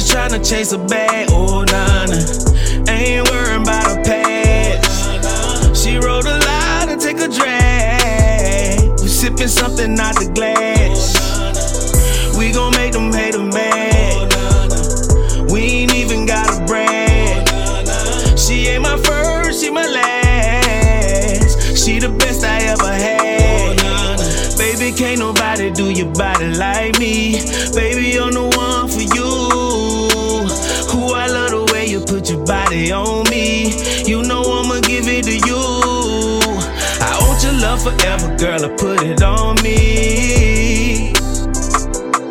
tryna chase a bag, oh nah nah. Ain't worrying about a past. She wrote a lie to take a drag. We sipping something out the glass. We gon' make them hate them mad. We ain't even gotta brag. She ain't my first, she my last. She the best I ever had. Baby, can't nobody do your body body on me. You know I'ma give it to you. I want your love forever, girl. I put it on me.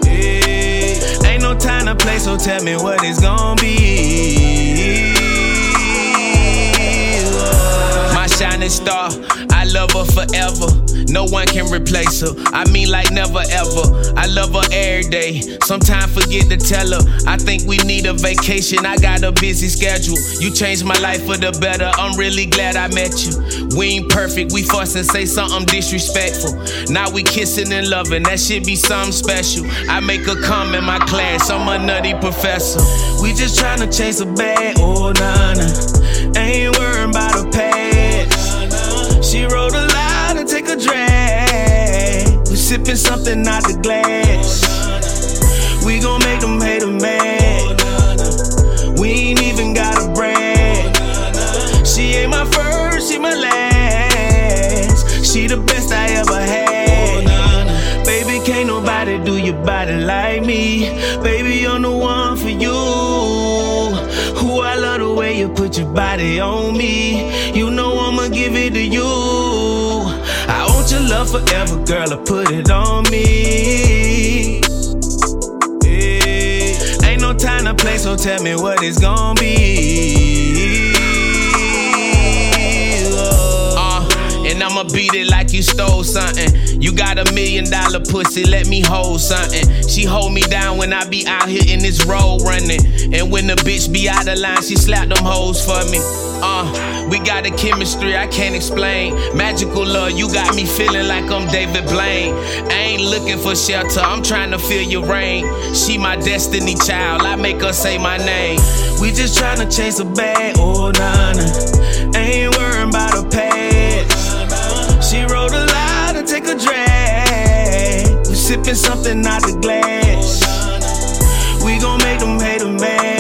Yeah. Ain't no time to play, so tell me what it's gonna be. My shining star, I love her forever. No one can replace her. I mean, like never ever. I love her every day. Sometimes forget to tell her. I think we need a vacation. I got a busy schedule. You changed my life for the better. I'm really glad I met you. We ain't perfect. We fuss and say something disrespectful. Now we kissing and loving. That should be something special. I make her come in my class. I'm a nutty professor. We just tryna chase a bag, oh nah. Ain't worrying about a past. She wrote a sipping something out the glass. We gon' make them hate mad. We ain't even gotta brag. She ain't my first, she my last. She the best I ever had. Baby, can't nobody do your body like me. Baby, I'm the one for you. Who I love the way you put your body on me. You know I'ma give it to you. Forever, girl. I put it on me. Yeah. Ain't no time to play, so tell me what it's gonna be. I'ma beat it like you stole something. You got a million dollar pussy, let me hold something. She hold me down when I be out here in this road running. And when the bitch be out of line, she slap them hoes for me. Uh, we got a chemistry I can't explain. Magical love, you got me feeling like I'm David Blaine. I ain't looking for shelter, I'm trying to feel your rain. She my destiny child, I make her say my name. We just tryna chase a bag, oh nah something out the glass. We gon' make them hate a man.